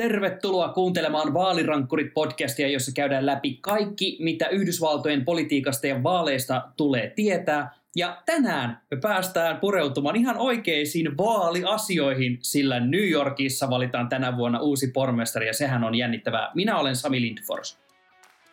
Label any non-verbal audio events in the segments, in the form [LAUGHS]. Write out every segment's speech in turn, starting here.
Tervetuloa kuuntelemaan Vaalirankkurit-podcastia, jossa käydään läpi kaikki, mitä Yhdysvaltojen politiikasta ja vaaleista tulee tietää. Ja tänään me päästään pureutumaan ihan oikeisiin vaaliasioihin, sillä New Yorkissa valitaan tänä vuonna uusi pormestari ja sehän on jännittävää. Minä olen Sami Lindfors.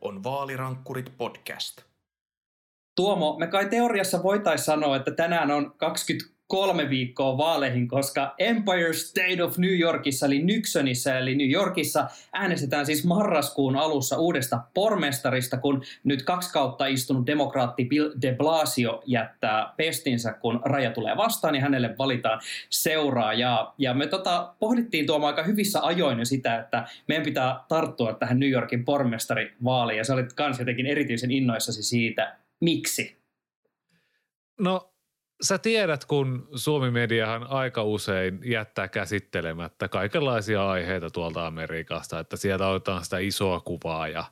on Vaalirankkurit podcast. Tuomo, me kai teoriassa voitaisiin sanoa, että tänään on 20 kolme viikkoa vaaleihin, koska Empire State of New Yorkissa, eli Nixonissa, eli New Yorkissa, äänestetään siis marraskuun alussa uudesta pormestarista, kun nyt kaksi kautta istunut demokraatti Bill de Blasio jättää pestinsä, kun raja tulee vastaan, niin hänelle valitaan seuraajaa. Ja me tota, pohdittiin tuomaan aika hyvissä ajoin jo sitä, että meidän pitää tarttua tähän New Yorkin pormestarivaaliin, ja sä olit kans jotenkin erityisen innoissasi siitä. Miksi? No sä tiedät, kun Suomi-mediahan aika usein jättää käsittelemättä kaikenlaisia aiheita tuolta Amerikasta, että sieltä otetaan sitä isoa kuvaa ja,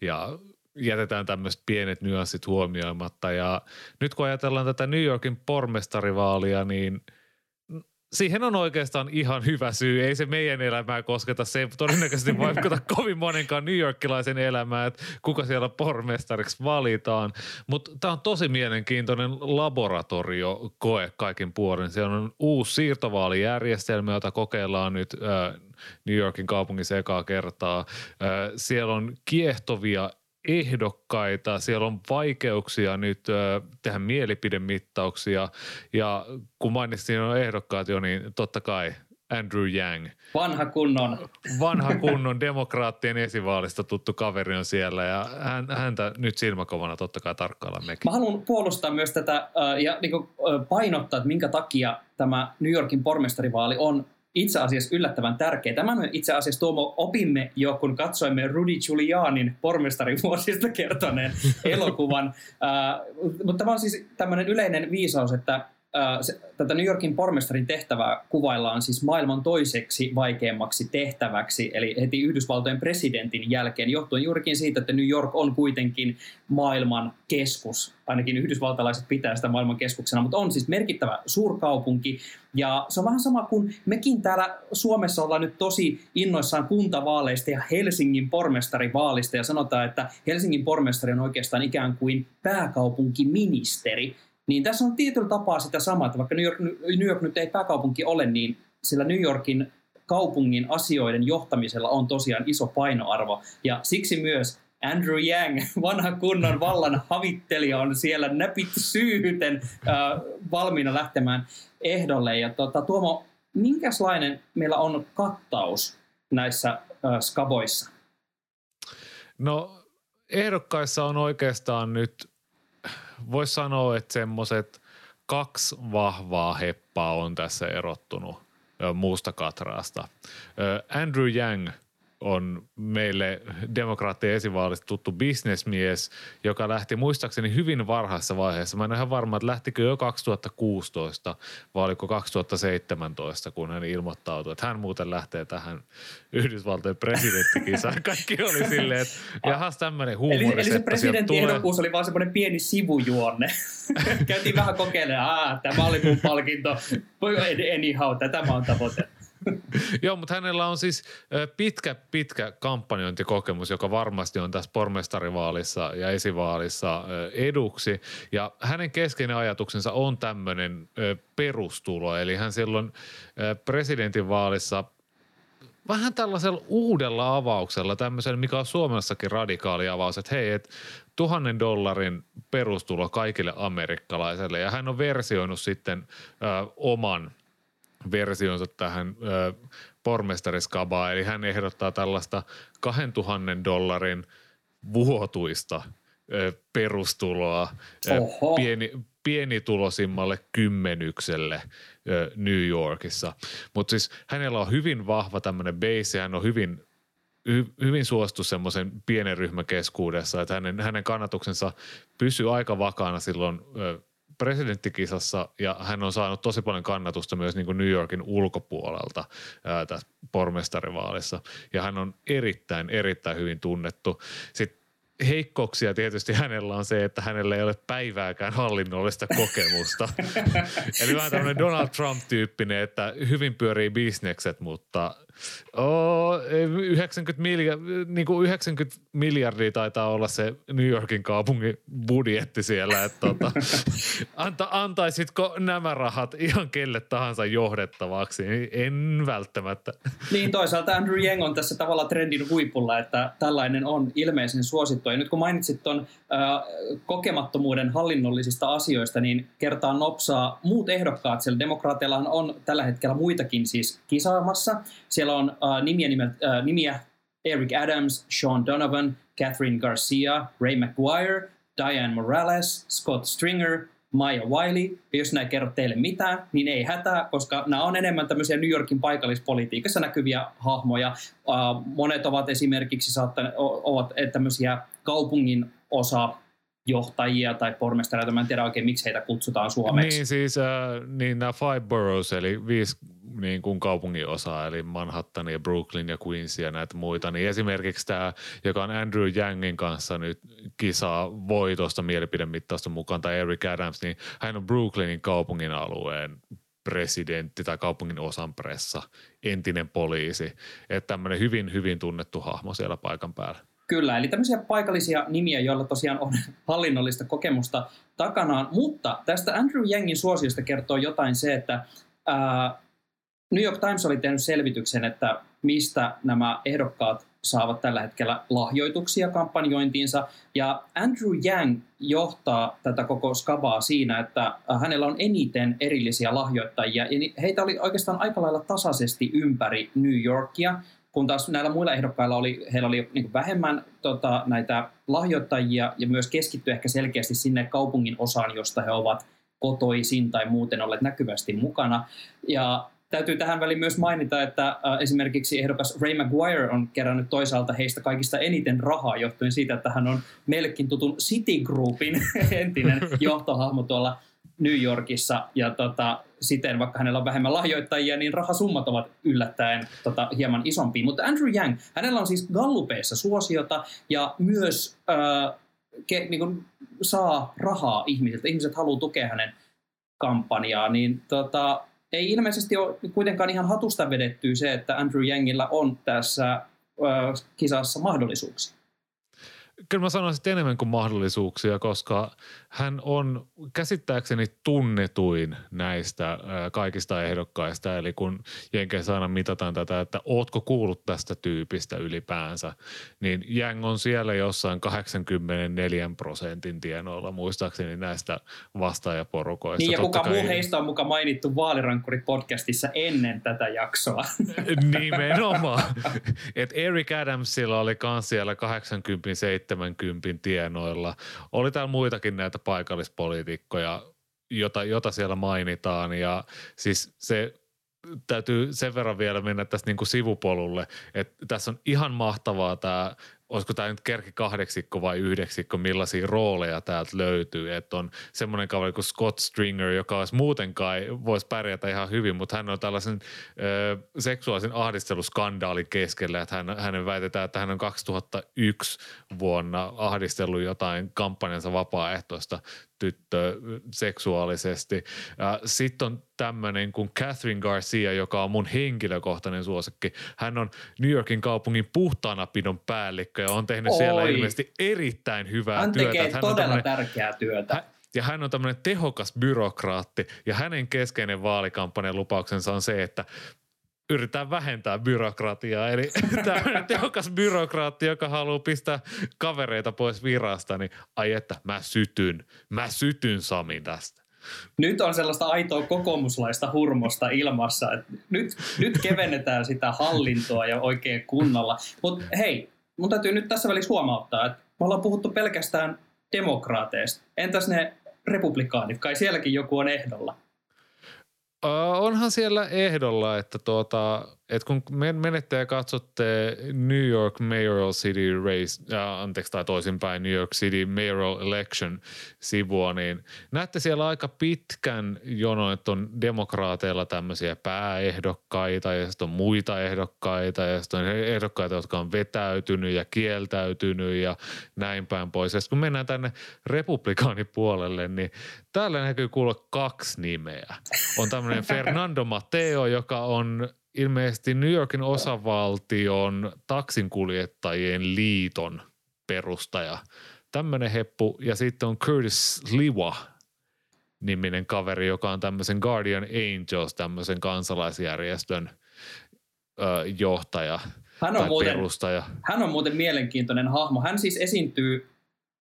ja jätetään tämmöiset pienet nyanssit huomioimatta. Ja nyt kun ajatellaan tätä New Yorkin pormestarivaalia, niin – siihen on oikeastaan ihan hyvä syy. Ei se meidän elämää kosketa. Se ei todennäköisesti vaikuta [LAUGHS] kovin monenkaan New Yorkilaisen elämää, että kuka siellä pormestariksi valitaan. Mutta tämä on tosi mielenkiintoinen laboratorio koe kaikin puolin. Siellä on uusi siirtovaalijärjestelmä, jota kokeillaan nyt äh, New Yorkin kaupungissa ekaa kertaa. Äh, siellä on kiehtovia ehdokkaita, siellä on vaikeuksia nyt ö, tehdä mielipidemittauksia ja kun mainitsin on ehdokkaat jo, niin totta kai Andrew Yang. Vanha kunnon. Vanha kunnon demokraattien esivaalista tuttu kaveri on siellä ja hän, häntä nyt silmäkovana totta kai tarkkaillaan mekin. Mä haluan puolustaa myös tätä ja niin kuin, äh, painottaa, että minkä takia tämä New Yorkin pormestarivaali on itse asiassa yllättävän tärkeä. Tämän itse asiassa Tuomo opimme jo, kun katsoimme Rudy Giulianin pormestarivuosista kertoneen [LAUGHS] elokuvan. Uh, mutta tämä on siis tämmöinen yleinen viisaus, että se, tätä New Yorkin pormestarin tehtävää kuvaillaan siis maailman toiseksi vaikeammaksi tehtäväksi, eli heti Yhdysvaltojen presidentin jälkeen, johtuen juurikin siitä, että New York on kuitenkin maailman keskus. Ainakin yhdysvaltalaiset pitää sitä maailman keskuksena, mutta on siis merkittävä suurkaupunki. Ja se on vähän sama kuin mekin täällä Suomessa ollaan nyt tosi innoissaan kuntavaaleista ja Helsingin pormestarivaalista ja sanotaan, että Helsingin pormestari on oikeastaan ikään kuin pääkaupunkiministeri. Niin tässä on tietyllä tapaa sitä samaa, että vaikka New York, New York nyt ei pääkaupunki ole, niin sillä New Yorkin kaupungin asioiden johtamisella on tosiaan iso painoarvo. Ja siksi myös Andrew Yang, [LAUGHS] vanha kunnon vallan havittelija, on siellä näpit syyten äh, valmiina lähtemään ehdolle. Ja tuota, Tuomo, minkälainen meillä on kattaus näissä äh, skaboissa? No ehdokkaissa on oikeastaan nyt voisi sanoa, että semmoiset kaksi vahvaa heppaa on tässä erottunut muusta katraasta. Andrew Yang – on meille demokraattien esivaalista tuttu bisnesmies, joka lähti muistaakseni hyvin varhaisessa vaiheessa. Mä en ole ihan varma, että lähtikö jo 2016 vai oliko 2017, kun hän ilmoittautui, että hän muuten lähtee tähän Yhdysvaltojen presidenttikisaan. [LAUGHS] Kaikki oli silleen, että jahas tämmöinen huumori. Eli, eli se presidenttiehdokkuus oli vaan semmoinen pieni sivujuonne. [LAUGHS] Käytiin vähän kokeilemaan, että tämä oli mun palkinto. Anyhow, tätä mä oon tavoitellut. [LAUGHS] Joo, mutta hänellä on siis pitkä, pitkä kampanjointikokemus, joka varmasti on tässä pormestarivaalissa ja esivaalissa eduksi. Ja hänen keskeinen ajatuksensa on tämmöinen perustulo, eli hän silloin presidentinvaalissa vähän tällaisella uudella avauksella, tämmöisellä, mikä on Suomessakin radikaali avaus, että hei, et tuhannen dollarin perustulo kaikille amerikkalaisille. Ja hän on versioinut sitten ö, oman versionsa tähän ö, pormestariskabaan. Eli hän ehdottaa tällaista 2000 dollarin vuotuista ö, perustuloa ö, pieni, pienitulosimmalle kymmenykselle ö, New Yorkissa. Mutta siis hänellä on hyvin vahva tämmöinen base, hän on hyvin hy, hyvin suosittu semmoisen pienen ryhmän keskuudessa, että hänen, hänen kannatuksensa pysyy aika vakaana silloin ö, presidenttikisassa ja hän on saanut tosi paljon kannatusta myös niin kuin New Yorkin ulkopuolelta ää, tässä pormestarivaalissa ja hän on erittäin, erittäin hyvin tunnettu. Sitten heikkouksia tietysti hänellä on se, että hänellä ei ole päivääkään hallinnollista kokemusta. [LAUGHS] Eli vähän tämmöinen Donald Trump-tyyppinen, että hyvin pyörii bisnekset, mutta Oh, 90, milja, niin kuin 90 miljardia taitaa olla se New Yorkin kaupungin budjetti siellä. Että tota, [LAUGHS] anta, antaisitko nämä rahat ihan kelle tahansa johdettavaksi? En välttämättä. Niin toisaalta Andrew Yang on tässä tavalla trendin huipulla, että tällainen on ilmeisen suosittu. Ja nyt kun mainitsit tuon äh, kokemattomuuden hallinnollisista asioista, niin kertaan nopsaa muut ehdokkaat. Siellä demokraateillahan on tällä hetkellä muitakin siis kisaamassa. Siellä on uh, nimiä, nimeltä, uh, nimiä Eric Adams, Sean Donovan, Catherine Garcia, Ray McGuire, Diane Morales, Scott Stringer, Maya Wiley. Ja jos näin kerro teille mitään, niin ei hätää, koska nämä on enemmän tämmöisiä New Yorkin paikallispolitiikassa näkyviä hahmoja. Uh, monet ovat esimerkiksi saattaneet, ovat tämmöisiä kaupungin osa johtajia tai pormestareita, mä en tiedä oikein miksi heitä kutsutaan suomeksi. Niin siis äh, niin nämä five boroughs, eli viisi niin kuin kaupungin osaa, eli Manhattan ja Brooklyn ja Queens ja näitä muita, niin esimerkiksi tämä, joka on Andrew Yangin kanssa nyt kisaa voitosta mielipidemittausta mukaan, tai Eric Adams, niin hän on Brooklynin kaupungin alueen presidentti tai kaupungin osan pressa, entinen poliisi. Että tämmöinen hyvin, hyvin tunnettu hahmo siellä paikan päällä. Kyllä, eli tämmöisiä paikallisia nimiä, joilla tosiaan on [LAUGHS] hallinnollista kokemusta takanaan, mutta tästä Andrew Yangin suosiosta kertoo jotain se, että ää, New York Times oli tehnyt selvityksen, että mistä nämä ehdokkaat saavat tällä hetkellä lahjoituksia kampanjointiinsa. Ja Andrew Yang johtaa tätä koko skabaa siinä, että hänellä on eniten erillisiä lahjoittajia. Ja heitä oli oikeastaan aika lailla tasaisesti ympäri New Yorkia, kun taas näillä muilla ehdokkailla oli, heillä oli niin vähemmän tota, näitä lahjoittajia ja myös keskitty ehkä selkeästi sinne kaupungin osaan, josta he ovat kotoisin tai muuten olleet näkyvästi mukana. Ja Täytyy tähän väliin myös mainita, että äh, esimerkiksi ehdokas Ray Maguire on kerännyt toisaalta heistä kaikista eniten rahaa johtuen siitä, että hän on meillekin tutun Citigroupin [LAUGHS] entinen [LAUGHS] johtohahmo tuolla New Yorkissa. Ja tota, siten, vaikka hänellä on vähemmän lahjoittajia, niin rahasummat ovat yllättäen tota, hieman isompia. Mutta Andrew Yang, hänellä on siis gallupeissa suosiota ja myös äh, ke, niin kuin, saa rahaa ihmisiltä. Ihmiset haluaa tukea hänen kampanjaa, niin tota, ei ilmeisesti ole kuitenkaan ihan hatusta vedettyä se, että Andrew Yangilla on tässä äh, kisassa mahdollisuuksia. Kyllä mä sanoisin enemmän kuin mahdollisuuksia, koska hän on käsittääkseni tunnetuin näistä kaikista ehdokkaista. Eli kun Jenkeissä aina mitataan tätä, että ootko kuullut tästä tyypistä ylipäänsä, niin Jeng on siellä jossain 84 prosentin tienoilla muistaakseni näistä vastaajaporukoista. Niin ja kuka kai... muu heistä on muka mainittu Vaalirankkurit-podcastissa ennen tätä jaksoa. Nimenomaan. Et Eric Adamsilla oli kans siellä 80-70 tienoilla. Oli täällä muitakin näitä paikallispoliitikkoja, jota, jota siellä mainitaan ja siis se täytyy sen verran vielä mennä tästä niin kuin sivupolulle, että tässä on ihan mahtavaa tämä olisiko tämä nyt kerki kahdeksikko vai yhdeksikko, millaisia rooleja täältä löytyy. Että on semmoinen kaveri kuin Scott Stringer, joka olisi muutenkaan, voisi pärjätä ihan hyvin, mutta hän on tällaisen ö, seksuaalisen ahdisteluskandaalin keskellä, että hän, hänen väitetään, että hän on 2001 vuonna ahdistellut jotain kampanjansa vapaaehtoista tyttö seksuaalisesti. Sitten on tämmöinen kuin Catherine Garcia, joka on mun henkilökohtainen suosikki. Hän on New Yorkin kaupungin puhtaanapidon päällikkö ja on tehnyt Oi. siellä ilmeisesti erittäin hyvää hän työtä. Tekee hän todella on tärkeää työtä. Hän, ja hän on tämmöinen tehokas byrokraatti ja hänen keskeinen vaalikampanjan lupauksensa on se, että yritetään vähentää byrokratiaa. Eli [LAUGHS] tämä tehokas byrokraatti, joka haluaa pistää kavereita pois virasta, niin ai että mä sytyn, mä sytyn Sami tästä. Nyt on sellaista aitoa kokoomuslaista hurmosta ilmassa. Että nyt, nyt kevennetään sitä hallintoa ja oikein kunnolla. Mutta hei, mun täytyy nyt tässä välissä huomauttaa, että me ollaan puhuttu pelkästään demokraateista. Entäs ne republikaanit? Kai sielläkin joku on ehdolla. Onhan siellä ehdolla, että tuota, että kun menette ja katsotte New York Mayoral City Race, äh, anteeksi tai toisinpäin New York City Mayoral Election sivua, niin näette siellä aika pitkän jonon, että on demokraateilla tämmöisiä pääehdokkaita ja sitten on muita ehdokkaita ja sitten on ehdokkaita, jotka on vetäytynyt ja kieltäytynyt ja näin päin pois. Ja kun mennään tänne republikaanipuolelle, niin täällä näkyy kuulla kaksi nimeä. On tämmöinen [LAUGHS] Fernando Mateo, joka on ilmeisesti New Yorkin osavaltion taksinkuljettajien liiton perustaja. Tämmöinen heppu. Ja sitten on Curtis Liwa niminen kaveri, joka on tämmöisen Guardian Angels, tämmöisen kansalaisjärjestön ö, johtaja hän on, muuten, perustaja. hän on muuten mielenkiintoinen hahmo. Hän siis esiintyy,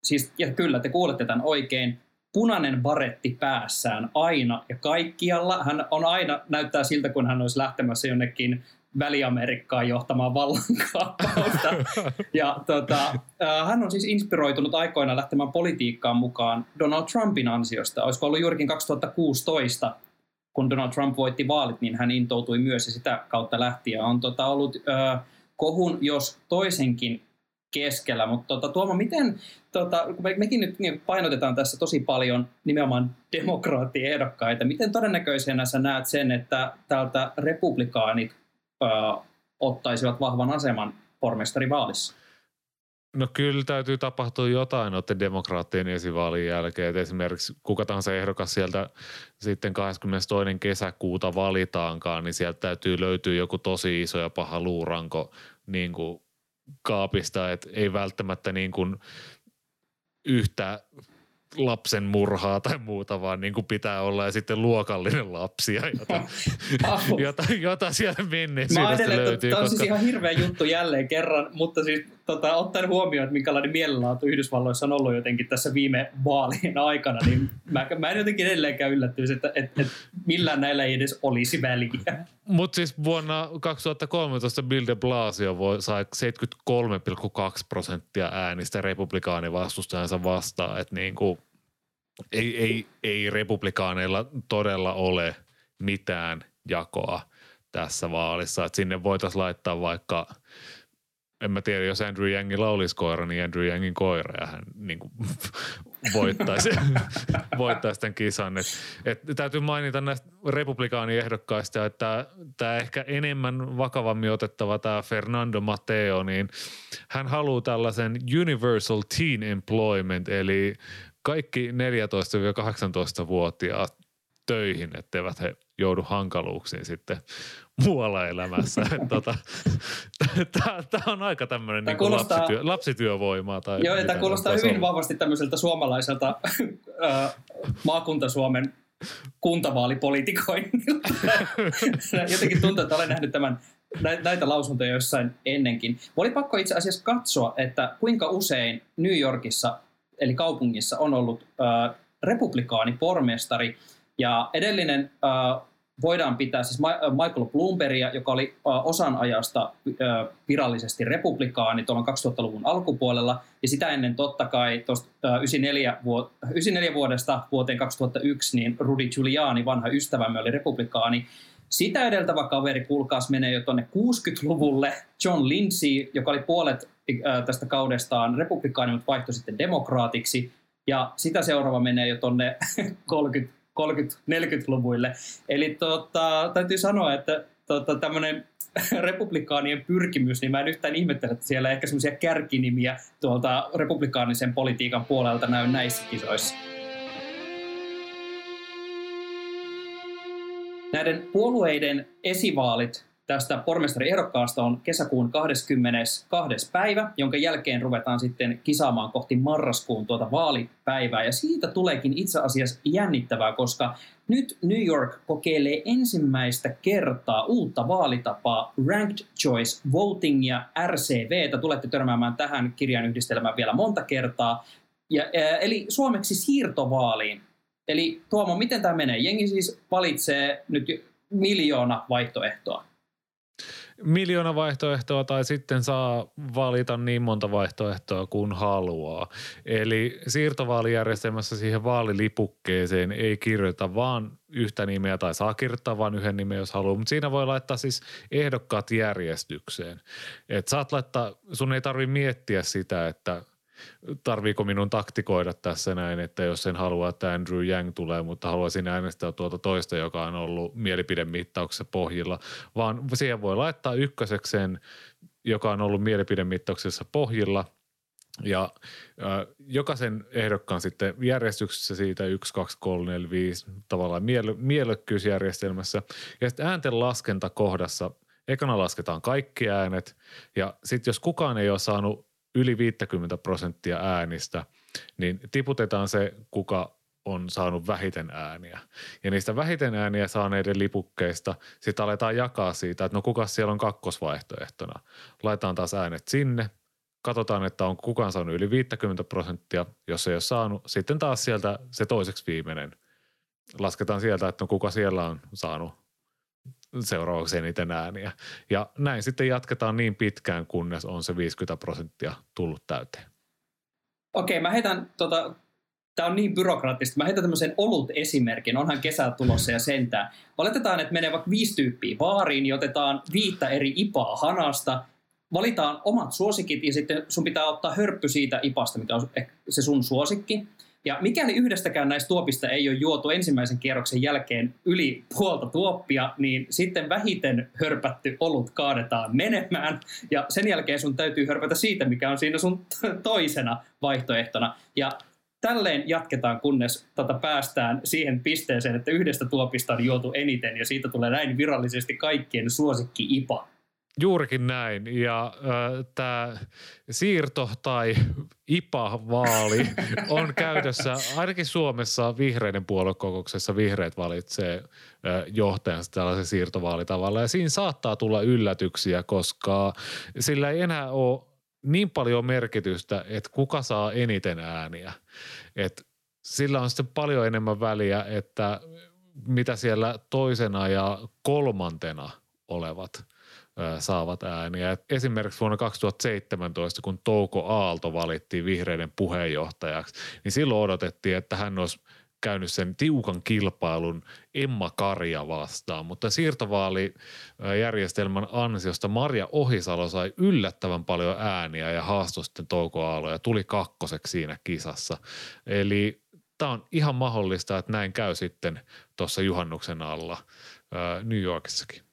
siis, ja kyllä te kuulette tämän oikein, punainen baretti päässään aina ja kaikkialla. Hän on aina, näyttää siltä, kun hän olisi lähtemässä jonnekin Väli-Amerikkaan johtamaan vallankaappausta. [LAUGHS] ja tota, hän on siis inspiroitunut aikoina lähtemään politiikkaan mukaan Donald Trumpin ansiosta. Olisiko ollut juurikin 2016, kun Donald Trump voitti vaalit, niin hän intoutui myös ja sitä kautta lähti. Ja on tota, ollut äh, kohun, jos toisenkin keskellä. Mutta tota, Tuomo, miten, tota, kun me, mekin nyt niin painotetaan tässä tosi paljon nimenomaan demokraattiehdokkaita, miten todennäköisenä sä näet sen, että täältä republikaanit ö, ottaisivat vahvan aseman pormestarivaalissa? No kyllä täytyy tapahtua jotain noiden demokraattien esivaalin jälkeen. Et esimerkiksi kuka tahansa ehdokas sieltä sitten 22. kesäkuuta valitaankaan, niin sieltä täytyy löytyä joku tosi iso ja paha luuranko niin kuin kaapista, että ei välttämättä niin kuin yhtä lapsen murhaa tai muuta, vaan niin kuin pitää olla ja sitten luokallinen lapsia, [LAUGHS] jota, jota, jota sieltä menneisyydestä löytyy. Tämä on koska... siis ihan hirveä juttu jälleen kerran, mutta siis tota, ottaen huomioon, että minkälainen mielenlaatu Yhdysvalloissa on ollut jotenkin tässä viime vaalien aikana, niin mä, mä en jotenkin edelleenkään yllättyisi, että että, että millään näillä ei edes olisi väliä. Mutta siis vuonna 2013 Bill de Blasio voi, sai 73,2 prosenttia äänistä republikaanivastustajansa vastaan, että niin kuin, ei, ei, ei republikaaneilla todella ole mitään jakoa tässä vaalissa. Että sinne voitaisiin laittaa vaikka – en mä tiedä, jos Andrew Yangilla olisi koira, niin Andrew Yangin koira ja hän niin kuin, [LAUGHS] voittaisi, [LAUGHS] voittaisi tämän kisan. Et, et, täytyy mainita näistä republikaaniehdokkaista, että tämä ehkä enemmän vakavammin otettava tämä Fernando Mateo, niin hän haluaa tällaisen Universal Teen Employment, eli kaikki 14-18-vuotiaat töihin, etteivät he joudu hankaluuksiin sitten muualla elämässä. [LAUGHS] tota, tämä on aika tämmöinen niin kuulostaa, lapsityö, lapsityövoimaa. Tai joo, tämä kuulostaa hyvin olla. vahvasti tämmöiseltä suomalaiselta [LAUGHS] äh, maakunta-Suomen kuntavaalipolitikoinnilta. [LAUGHS] Jotenkin tuntuu, että olen nähnyt tämän, näitä lausuntoja jossain ennenkin. Oli pakko itse asiassa katsoa, että kuinka usein New Yorkissa, eli kaupungissa, on ollut äh, republikaanipormestari. Ja edellinen äh, voidaan pitää siis Michael Bloombergia, joka oli osan ajasta virallisesti republikaani tuolla 2000-luvun alkupuolella, ja sitä ennen totta kai tuosta 94, 94 vuodesta vuoteen 2001, niin Rudy Giuliani, vanha ystävämme, oli republikaani. Sitä edeltävä kaveri, kuulkaas, menee jo tuonne 60-luvulle. John Lindsay, joka oli puolet tästä kaudestaan republikaani, mutta vaihtoi sitten demokraatiksi. Ja sitä seuraava menee jo tuonne [LAUGHS] 30 30-40-luvuille. Eli tota, täytyy sanoa, että tota, tämmöinen [LAUGHS] republikaanien pyrkimys, niin mä en yhtään ihmettele, että siellä ehkä semmoisia kärkinimiä tuolta republikaanisen politiikan puolelta näy näissä kisoissa. Näiden puolueiden esivaalit tästä pormestariehdokkaasta on kesäkuun 22. päivä, jonka jälkeen ruvetaan sitten kisaamaan kohti marraskuun tuota vaalipäivää. Ja siitä tuleekin itse asiassa jännittävää, koska nyt New York kokeilee ensimmäistä kertaa uutta vaalitapaa Ranked Choice Votingia RCV. Tulette törmäämään tähän kirjan yhdistelmään vielä monta kertaa. Ja, eli suomeksi siirtovaaliin. Eli Tuomo, miten tämä menee? Jengi siis valitsee nyt miljoona vaihtoehtoa. Miljoona vaihtoehtoa tai sitten saa valita niin monta vaihtoehtoa kuin haluaa. Eli siirtovaalijärjestelmässä siihen vaalilipukkeeseen ei kirjoita vaan yhtä nimeä tai saa kirjoittaa vain yhden nimen, jos haluaa, mutta siinä voi laittaa siis ehdokkaat järjestykseen. Et saat laittaa, sun ei tarvi miettiä sitä, että – tarviiko minun taktikoida tässä näin, että jos en halua, että Andrew Yang tulee, mutta haluaisin äänestää tuota toista, joka on ollut mielipidemittauksessa pohjilla, vaan siihen voi laittaa ykkösekseen, joka on ollut mielipidemittauksessa pohjilla – ja äh, jokaisen ehdokkaan sitten järjestyksessä siitä 1, 2, 3, 4, 5 tavallaan miele- mielekkyysjärjestelmässä. Ja sitten äänten laskentakohdassa ekana lasketaan kaikki äänet. Ja sitten jos kukaan ei ole saanut yli 50 prosenttia äänistä, niin tiputetaan se, kuka on saanut vähiten ääniä. Ja niistä vähiten ääniä saaneiden lipukkeista sitten aletaan jakaa siitä, että no kuka siellä on kakkosvaihtoehtona. Laitetaan taas äänet sinne, katsotaan, että on kukaan saanut yli 50 prosenttia. Jos ei ole saanut, sitten taas sieltä se toiseksi viimeinen. Lasketaan sieltä, että no kuka siellä on saanut seuraavaksi eniten ääniä. Ja näin sitten jatketaan niin pitkään, kunnes on se 50 prosenttia tullut täyteen. Okei, mä heitän, tota, tämä on niin byrokraattista, mä heitän tämmöisen olut-esimerkin, onhan kesä tulossa ja sentään. Oletetaan, että menee vaikka viisi tyyppiä baariin, niin otetaan viittä eri ipaa hanasta, valitaan omat suosikit ja sitten sun pitää ottaa hörppy siitä ipasta, mikä on se sun suosikki. Ja mikäli yhdestäkään näistä tuopista ei ole juotu ensimmäisen kierroksen jälkeen yli puolta tuoppia, niin sitten vähiten hörpätty olut kaadetaan menemään. Ja sen jälkeen sun täytyy hörpätä siitä, mikä on siinä sun toisena vaihtoehtona. Ja tälleen jatketaan, kunnes tota päästään siihen pisteeseen, että yhdestä tuopista on juotu eniten ja siitä tulee näin virallisesti kaikkien suosikki IPA. Juurikin näin. Ja äh, tämä siirto tai IPA-vaali [LAUGHS] on käytössä ainakin Suomessa vihreiden puoluekokouksessa. Vihreät valitsee äh, johtajansa tällaisen siirtovaalitavalla. Ja siinä saattaa tulla yllätyksiä, koska sillä ei enää ole niin paljon merkitystä, että kuka saa eniten ääniä. Et sillä on sitten paljon enemmän väliä, että mitä siellä toisena ja kolmantena olevat – saavat ääniä. Esimerkiksi vuonna 2017, kun Touko Aalto valittiin vihreiden puheenjohtajaksi, niin silloin odotettiin, että hän olisi käynyt sen tiukan kilpailun Emma Karja vastaan, mutta siirtovaalijärjestelmän ansiosta Marja Ohisalo sai yllättävän paljon ääniä ja haastoi sitten Touko Aalo ja tuli kakkoseksi siinä kisassa. Eli tämä on ihan mahdollista, että näin käy sitten tuossa juhannuksen alla New Yorkissakin.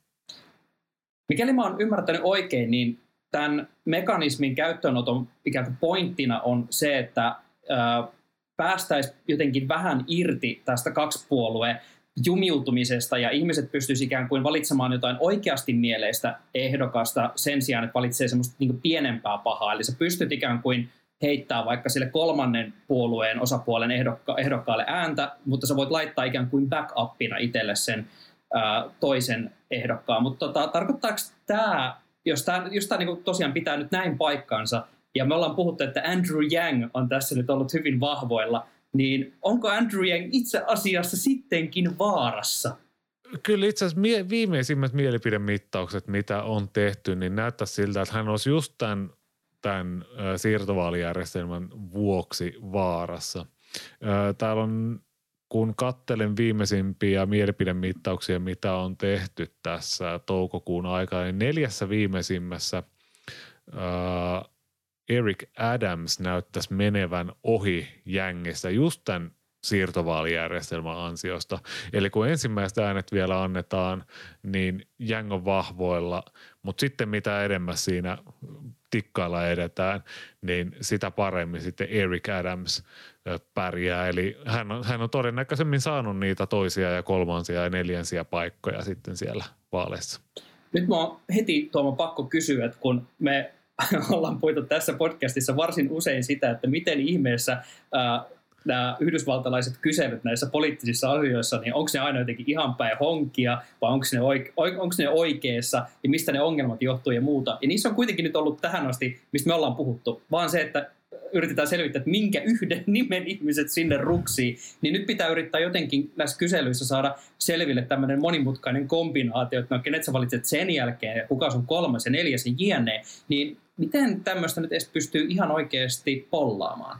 Mikäli mä oon ymmärtänyt oikein, niin tämän mekanismin käyttöönoton ikään kuin pointtina on se, että päästäisiin jotenkin vähän irti tästä kaksipuolueen jumiutumisesta ja ihmiset pystyisivät ikään kuin valitsemaan jotain oikeasti mieleistä ehdokasta sen sijaan, että valitsee semmoista niin pienempää pahaa. Eli sä pystyt ikään kuin heittää vaikka sille kolmannen puolueen osapuolen ehdokka- ehdokkaalle ääntä, mutta sä voit laittaa ikään kuin backupina itselle sen toisen ehdokkaan. Mutta tota, tarkoittaako tämä, jos tämä, jos tämä niinku tosiaan pitää nyt näin paikkaansa, ja me ollaan puhuttu, että Andrew Yang on tässä nyt ollut hyvin vahvoilla, niin onko Andrew Yang itse asiassa sittenkin vaarassa? Kyllä itse asiassa mie- viimeisimmät mielipidemittaukset, mitä on tehty, niin näyttää siltä, että hän olisi just tämän, tämän siirtovaalijärjestelmän vuoksi vaarassa. Täällä on kun kattelen viimeisimpiä mielipidemittauksia, mitä on tehty tässä toukokuun aikana, niin neljässä viimeisimmässä ää, Eric Adams näyttäisi menevän ohi jängestä just tämän siirtovaalijärjestelmän ansiosta. Eli kun ensimmäiset äänet vielä annetaan, niin Jang on vahvoilla, mutta sitten mitä edemmäs siinä tikkailla edetään, niin sitä paremmin sitten Eric Adams pärjää. Eli hän on, hän on todennäköisemmin saanut niitä toisia ja kolmansia ja neljänsiä paikkoja sitten siellä vaaleissa. Nyt mä heti Tuomo pakko kysyä, että kun me [LAUGHS] ollaan puhuttu tässä podcastissa varsin usein sitä, että miten ihmeessä ää, nämä yhdysvaltalaiset kyselyt näissä poliittisissa asioissa, niin onko ne aina jotenkin ihan päin honkia vai onko ne, oike- ne oikeassa ja mistä ne ongelmat johtuu ja muuta. Ja niissä on kuitenkin nyt ollut tähän asti, mistä me ollaan puhuttu, vaan se, että yritetään selvittää, että minkä yhden [LAUGHS] nimen ihmiset sinne ruksii, niin nyt pitää yrittää jotenkin näissä kyselyissä saada selville tämmöinen monimutkainen kombinaatio, että no kenet sä valitset sen jälkeen ja kuka sun kolmas ja neljäs ja jne. Niin miten tämmöistä nyt edes pystyy ihan oikeasti pollaamaan?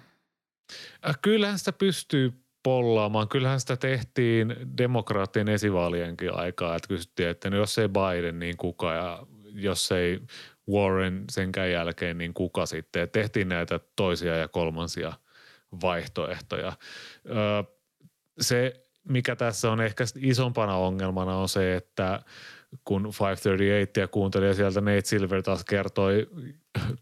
Äh, kyllähän sitä pystyy pollaamaan. Kyllähän sitä tehtiin demokraattien esivaalienkin aikaa, että kysyttiin, että no jos ei Biden, niin kuka ja jos ei Warren senkään jälkeen, niin kuka sitten. Ja tehtiin näitä toisia ja kolmansia vaihtoehtoja. Se, mikä tässä on ehkä isompana ongelmana on se, että kun 538 ja kuuntelin sieltä Nate Silver taas kertoi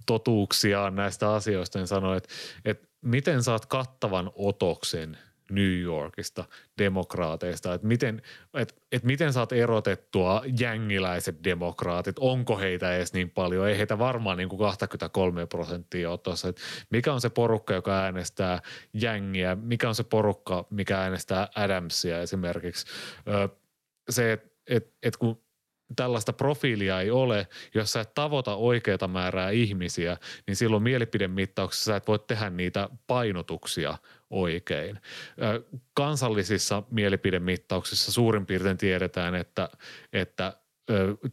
totuuksiaan näistä asioista, niin sanoi, että, että miten saat kattavan otoksen – New Yorkista, demokraateista, että miten, et, et miten saat erotettua jängiläiset demokraatit, onko heitä edes niin paljon, ei heitä varmaan niin kuin 23 prosenttia ole tuossa, että mikä on se porukka, joka äänestää jängiä, mikä on se porukka, mikä äänestää Adamsia esimerkiksi, se, että et, et kun tällaista profiilia ei ole, jos sä et tavoita oikeata määrää ihmisiä, niin silloin mielipidemittauksessa sä et voi tehdä niitä painotuksia oikein. Kansallisissa mielipidemittauksissa suurin piirtein tiedetään, että, että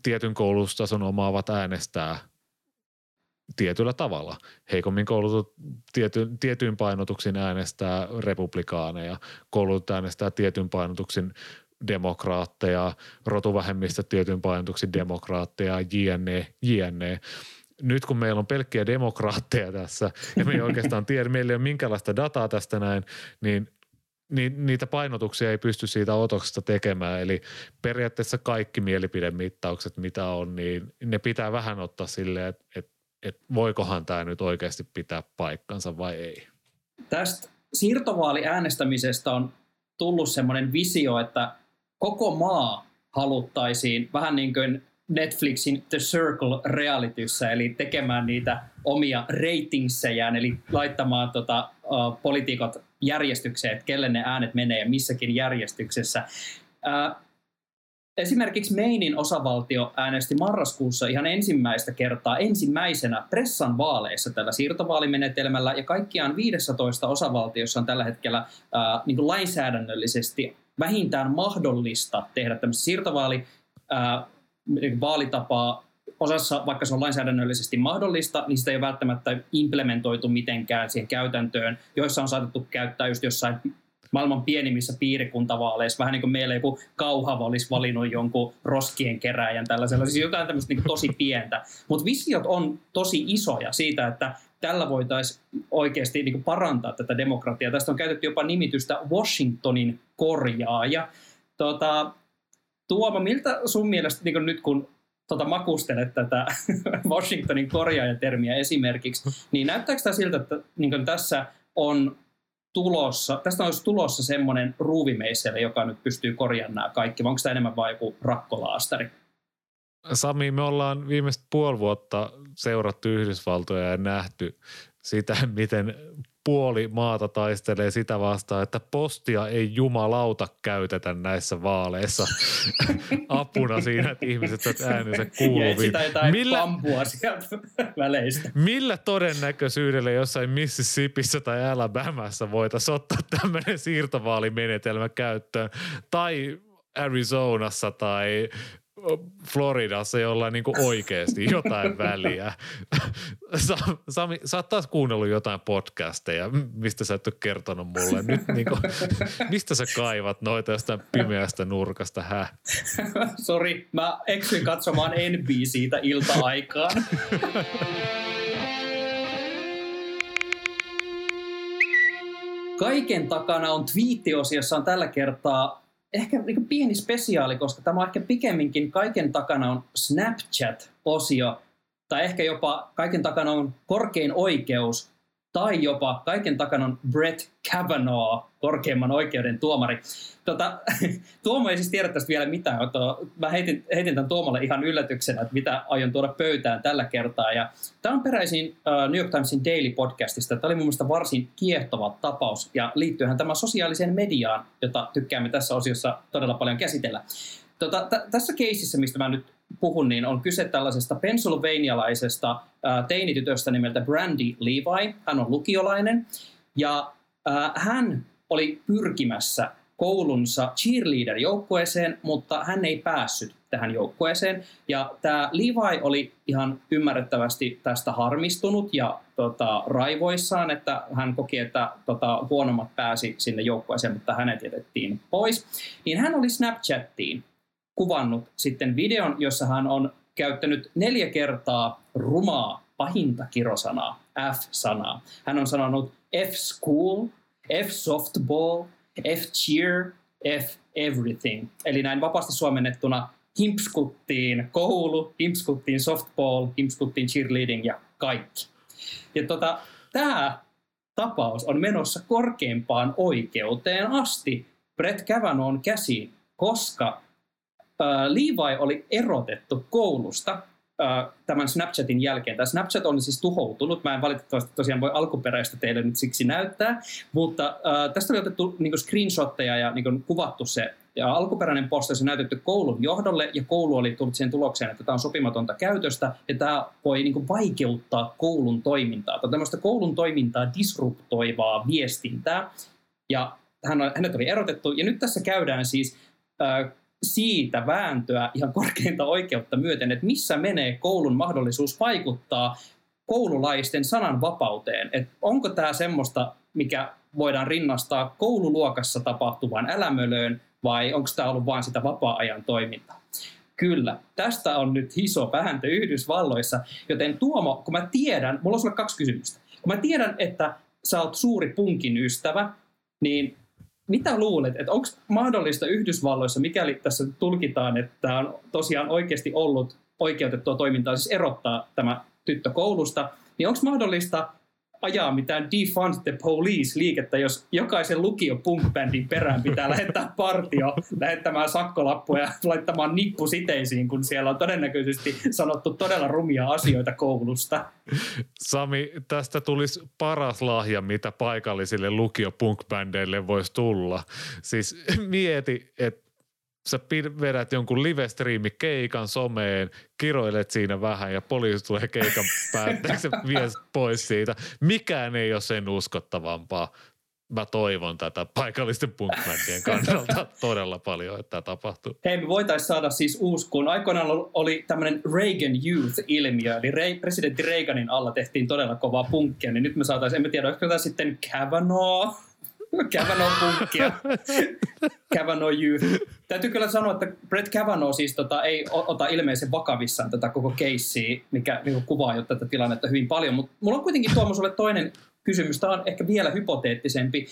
tietyn koulutustason omaavat äänestää tietyllä tavalla. Heikommin koulutut tiety, tietyin painotuksin äänestää republikaaneja, koulutut äänestää tietyn painotuksin demokraatteja, rotuvähemmistä tietyn painotuksin demokraatteja, jne, jne nyt kun meillä on pelkkiä demokraatteja tässä ja me ei oikeastaan tiedä, meillä ei ole minkälaista dataa tästä näin, niin niin niitä painotuksia ei pysty siitä otoksesta tekemään. Eli periaatteessa kaikki mielipidemittaukset, mitä on, niin ne pitää vähän ottaa silleen, että, että, että voikohan tämä nyt oikeasti pitää paikkansa vai ei. Tästä siirtovaaliäänestämisestä on tullut semmoinen visio, että koko maa haluttaisiin vähän niin kuin Netflixin The Circle realityssä, eli tekemään niitä omia ratingsejään, eli laittamaan tota, uh, poliitikot järjestykseen, että kelle ne äänet menee ja missäkin järjestyksessä. Uh, esimerkiksi Mainin osavaltio äänesti marraskuussa ihan ensimmäistä kertaa ensimmäisenä pressan vaaleissa tällä siirtovaalimenetelmällä, ja kaikkiaan 15 osavaltiossa on tällä hetkellä uh, niin lainsäädännöllisesti vähintään mahdollista tehdä tämmöistä siirtovaali niin vaalitapaa. Osassa, vaikka se on lainsäädännöllisesti mahdollista, niin sitä ei välttämättä implementoitu mitenkään siihen käytäntöön, joissa on saatettu käyttää just jossain maailman pienimmissä piirikuntavaaleissa, vähän niin kuin meillä joku kauhava olisi valinnut jonkun roskien keräjän tällaisella, siis jotain tämmöistä niin tosi pientä. Mutta visiot on tosi isoja siitä, että tällä voitaisiin oikeasti niin parantaa tätä demokratiaa. Tästä on käytetty jopa nimitystä Washingtonin korjaaja. Tota, Tuomo, miltä sun mielestä niin nyt kun tota, makustelet tätä [LAUGHS] Washingtonin korjaajatermiä esimerkiksi, niin näyttääkö tämä siltä, että niin tässä on tulossa, tästä olisi tulossa semmoinen ruuvimeiselle, joka nyt pystyy korjaamaan nämä kaikki, vai onko tämä enemmän vain joku rakkolaastari? Sami, me ollaan viimeiset puoli vuotta seurattu Yhdysvaltoja ja nähty sitä, miten puoli maata taistelee sitä vastaan, että postia ei jumalauta käytetä näissä vaaleissa [LAUGHS] apuna siinä, että ihmiset saavat äänensä [LAUGHS] kuuluviin. Millä, [LAUGHS] väleistä. Millä todennäköisyydellä jossain Mississippissä tai Alabamassa voitaisiin ottaa tämmöinen siirtovaalimenetelmä käyttöön? Tai Arizonassa tai Floridassa, jolla on niin oikeasti jotain väliä. Sami, sä oot taas kuunnellut jotain podcasteja, mistä sä et ole kertonut mulle. Nyt niin kuin, mistä sä kaivat noita jostain pimeästä nurkasta, hä? Sori, mä eksyin katsomaan NBCtä ilta-aikaan. Kaiken takana on twiittiosiossa on tällä kertaa ehkä niin pieni spesiaali, koska tämä on ehkä pikemminkin kaiken takana on Snapchat-osio, tai ehkä jopa kaiken takana on korkein oikeus, tai jopa kaiken takana on Brett Kavanaugh, korkeimman oikeuden tuomari. Tota, [LAUGHS] Tuomo ei siis tiedä tästä vielä mitään. Mä heitin, heitin tämän Tuomolle ihan yllätyksenä, että mitä aion tuoda pöytään tällä kertaa. Ja tämä on peräisin uh, New York Timesin Daily Podcastista. Tämä oli mun mielestä varsin kiehtova tapaus ja liittyyhän tämä sosiaaliseen mediaan, jota tykkäämme tässä osiossa todella paljon käsitellä. Tota, t- tässä keisissä, mistä mä nyt puhun, niin on kyse tällaisesta pennsylvanialaisesta ää, teinitytöstä nimeltä Brandy Levi. Hän on lukiolainen ja ää, hän oli pyrkimässä koulunsa cheerleader-joukkueeseen, mutta hän ei päässyt tähän joukkueeseen. Ja tämä Levi oli ihan ymmärrettävästi tästä harmistunut ja tota, raivoissaan, että hän koki, että tota, huonommat pääsi sinne joukkueeseen, mutta hänet jätettiin pois. Niin hän oli Snapchattiin kuvannut sitten videon, jossa hän on käyttänyt neljä kertaa rumaa pahinta kirosanaa, F-sanaa. Hän on sanonut F-school, F-softball, F-cheer, F-everything. Eli näin vapaasti suomennettuna himpskuttiin koulu, himpskuttiin softball, himpskuttiin cheerleading ja kaikki. Ja tota, tämä tapaus on menossa korkeimpaan oikeuteen asti Brett Kavanaughin käsiin, koska Levi oli erotettu koulusta äh, tämän Snapchatin jälkeen. Tämä Snapchat on siis tuhoutunut. Mä en valitettavasti tosiaan voi alkuperäistä teille nyt siksi näyttää, mutta äh, tästä oli otettu niin screenshotteja ja niin kuvattu se ja alkuperäinen postaus on näytetty koulun johdolle, ja koulu oli tullut siihen tulokseen, että tämä on sopimatonta käytöstä, ja tämä voi niin vaikeuttaa koulun toimintaa, tai tämmöistä koulun toimintaa disruptoivaa viestintää. Ja hän, hänet oli erotettu, ja nyt tässä käydään siis äh, siitä vääntöä ihan korkeinta oikeutta myöten, että missä menee koulun mahdollisuus vaikuttaa koululaisten sananvapauteen. Että onko tämä semmoista, mikä voidaan rinnastaa koululuokassa tapahtuvaan älämölöön, vai onko tämä ollut vain sitä vapaa-ajan toimintaa? Kyllä, tästä on nyt iso vääntö Yhdysvalloissa, joten Tuomo, kun mä tiedän, mulla on sulle kaksi kysymystä. Kun mä tiedän, että sä oot suuri punkin ystävä, niin mitä luulet, että onko mahdollista Yhdysvalloissa, mikäli tässä tulkitaan, että on tosiaan oikeasti ollut oikeutettua toimintaa, siis erottaa tämä tyttö koulusta, niin onko mahdollista ajaa mitään defund the police-liikettä, jos jokaisen lukio punk perään pitää [LAUGHS] lähettää partio lähettämään sakkolappuja ja laittamaan nippu siteisiin, kun siellä on todennäköisesti sanottu todella rumia asioita koulusta. Sami, tästä tulisi paras lahja, mitä paikallisille lukio punk voisi tulla. Siis mieti, että sä vedät jonkun live keikan someen, kiroilet siinä vähän ja poliisi tulee keikan [LAUGHS] päätteeksi vie pois siitä. Mikään ei ole sen uskottavampaa. Mä toivon tätä paikallisten punkbändien kannalta [LAUGHS] todella paljon, että tämä tapahtuu. Hei, me voitaisiin saada siis uusi, kun aikoinaan oli tämmöinen Reagan Youth-ilmiö, eli Re- presidentti Reaganin alla tehtiin todella kovaa punkkia, niin nyt me saataisiin, en tiedä, olisiko tämä sitten Kavanaugh, [LAUGHS] Kavanaugh punkkia. [LAUGHS] Kavanaugh Youth. Täytyy kyllä sanoa, että Brett Kavanaugh siis tota, ei ota ilmeisen vakavissaan tätä koko keissiä, mikä niin kuvaa jo tätä tilannetta hyvin paljon. Mutta mulla on kuitenkin Tuomo sulle toinen kysymys. Tämä on ehkä vielä hypoteettisempi.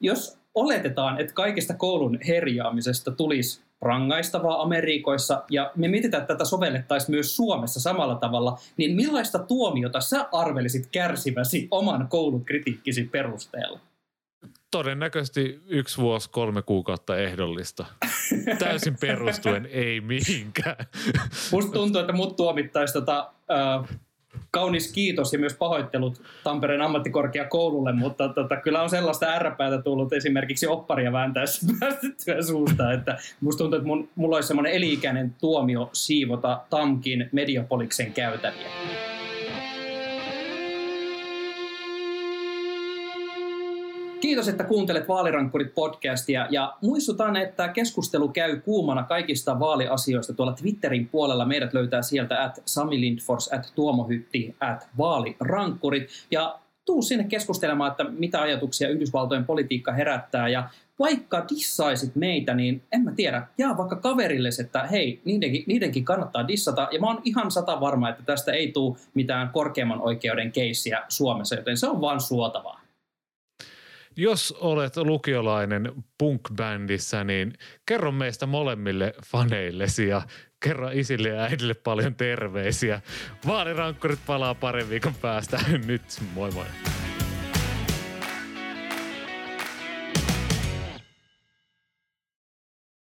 Jos oletetaan, että kaikesta koulun herjaamisesta tulisi rangaistavaa Amerikoissa, ja me mietitään, että tätä sovellettaisiin myös Suomessa samalla tavalla, niin millaista tuomiota sä arvelisit kärsiväsi oman koulun kritiikkisi perusteella? Todennäköisesti yksi vuosi, kolme kuukautta ehdollista. Täysin perustuen, [LAUGHS] ei mihinkään. Musta tuntuu, että mut tuomittaisi tota, äh, kaunis kiitos ja myös pahoittelut Tampereen ammattikorkeakoululle, mutta tota, kyllä on sellaista ärräpäätä tullut esimerkiksi opparia vääntäessä [LAUGHS] päästettyä suusta, että musta tuntuu, että mun, mulla olisi semmoinen eliikäinen tuomio siivota Tamkin Mediapoliksen käytäviä. Kiitos, että kuuntelet Vaalirankkurit podcastia ja muistutan, että keskustelu käy kuumana kaikista vaaliasioista tuolla Twitterin puolella. Meidät löytää sieltä at Sami Lindfors, at Tuomo Hytti, at Vaalirankkurit ja tuu sinne keskustelemaan, että mitä ajatuksia Yhdysvaltojen politiikka herättää ja vaikka dissaisit meitä, niin en mä tiedä, jaa vaikka kaverille, että hei, niidenkin, niidenkin kannattaa dissata. Ja mä oon ihan sata varma, että tästä ei tule mitään korkeamman oikeuden keissiä Suomessa, joten se on vaan suotavaa. Jos olet lukiolainen punk-bändissä, niin kerro meistä molemmille faneillesi ja kerro isille ja äidille paljon terveisiä. Vaalirankkurit palaa parin viikon päästä. [LAUGHS] Nyt moi moi.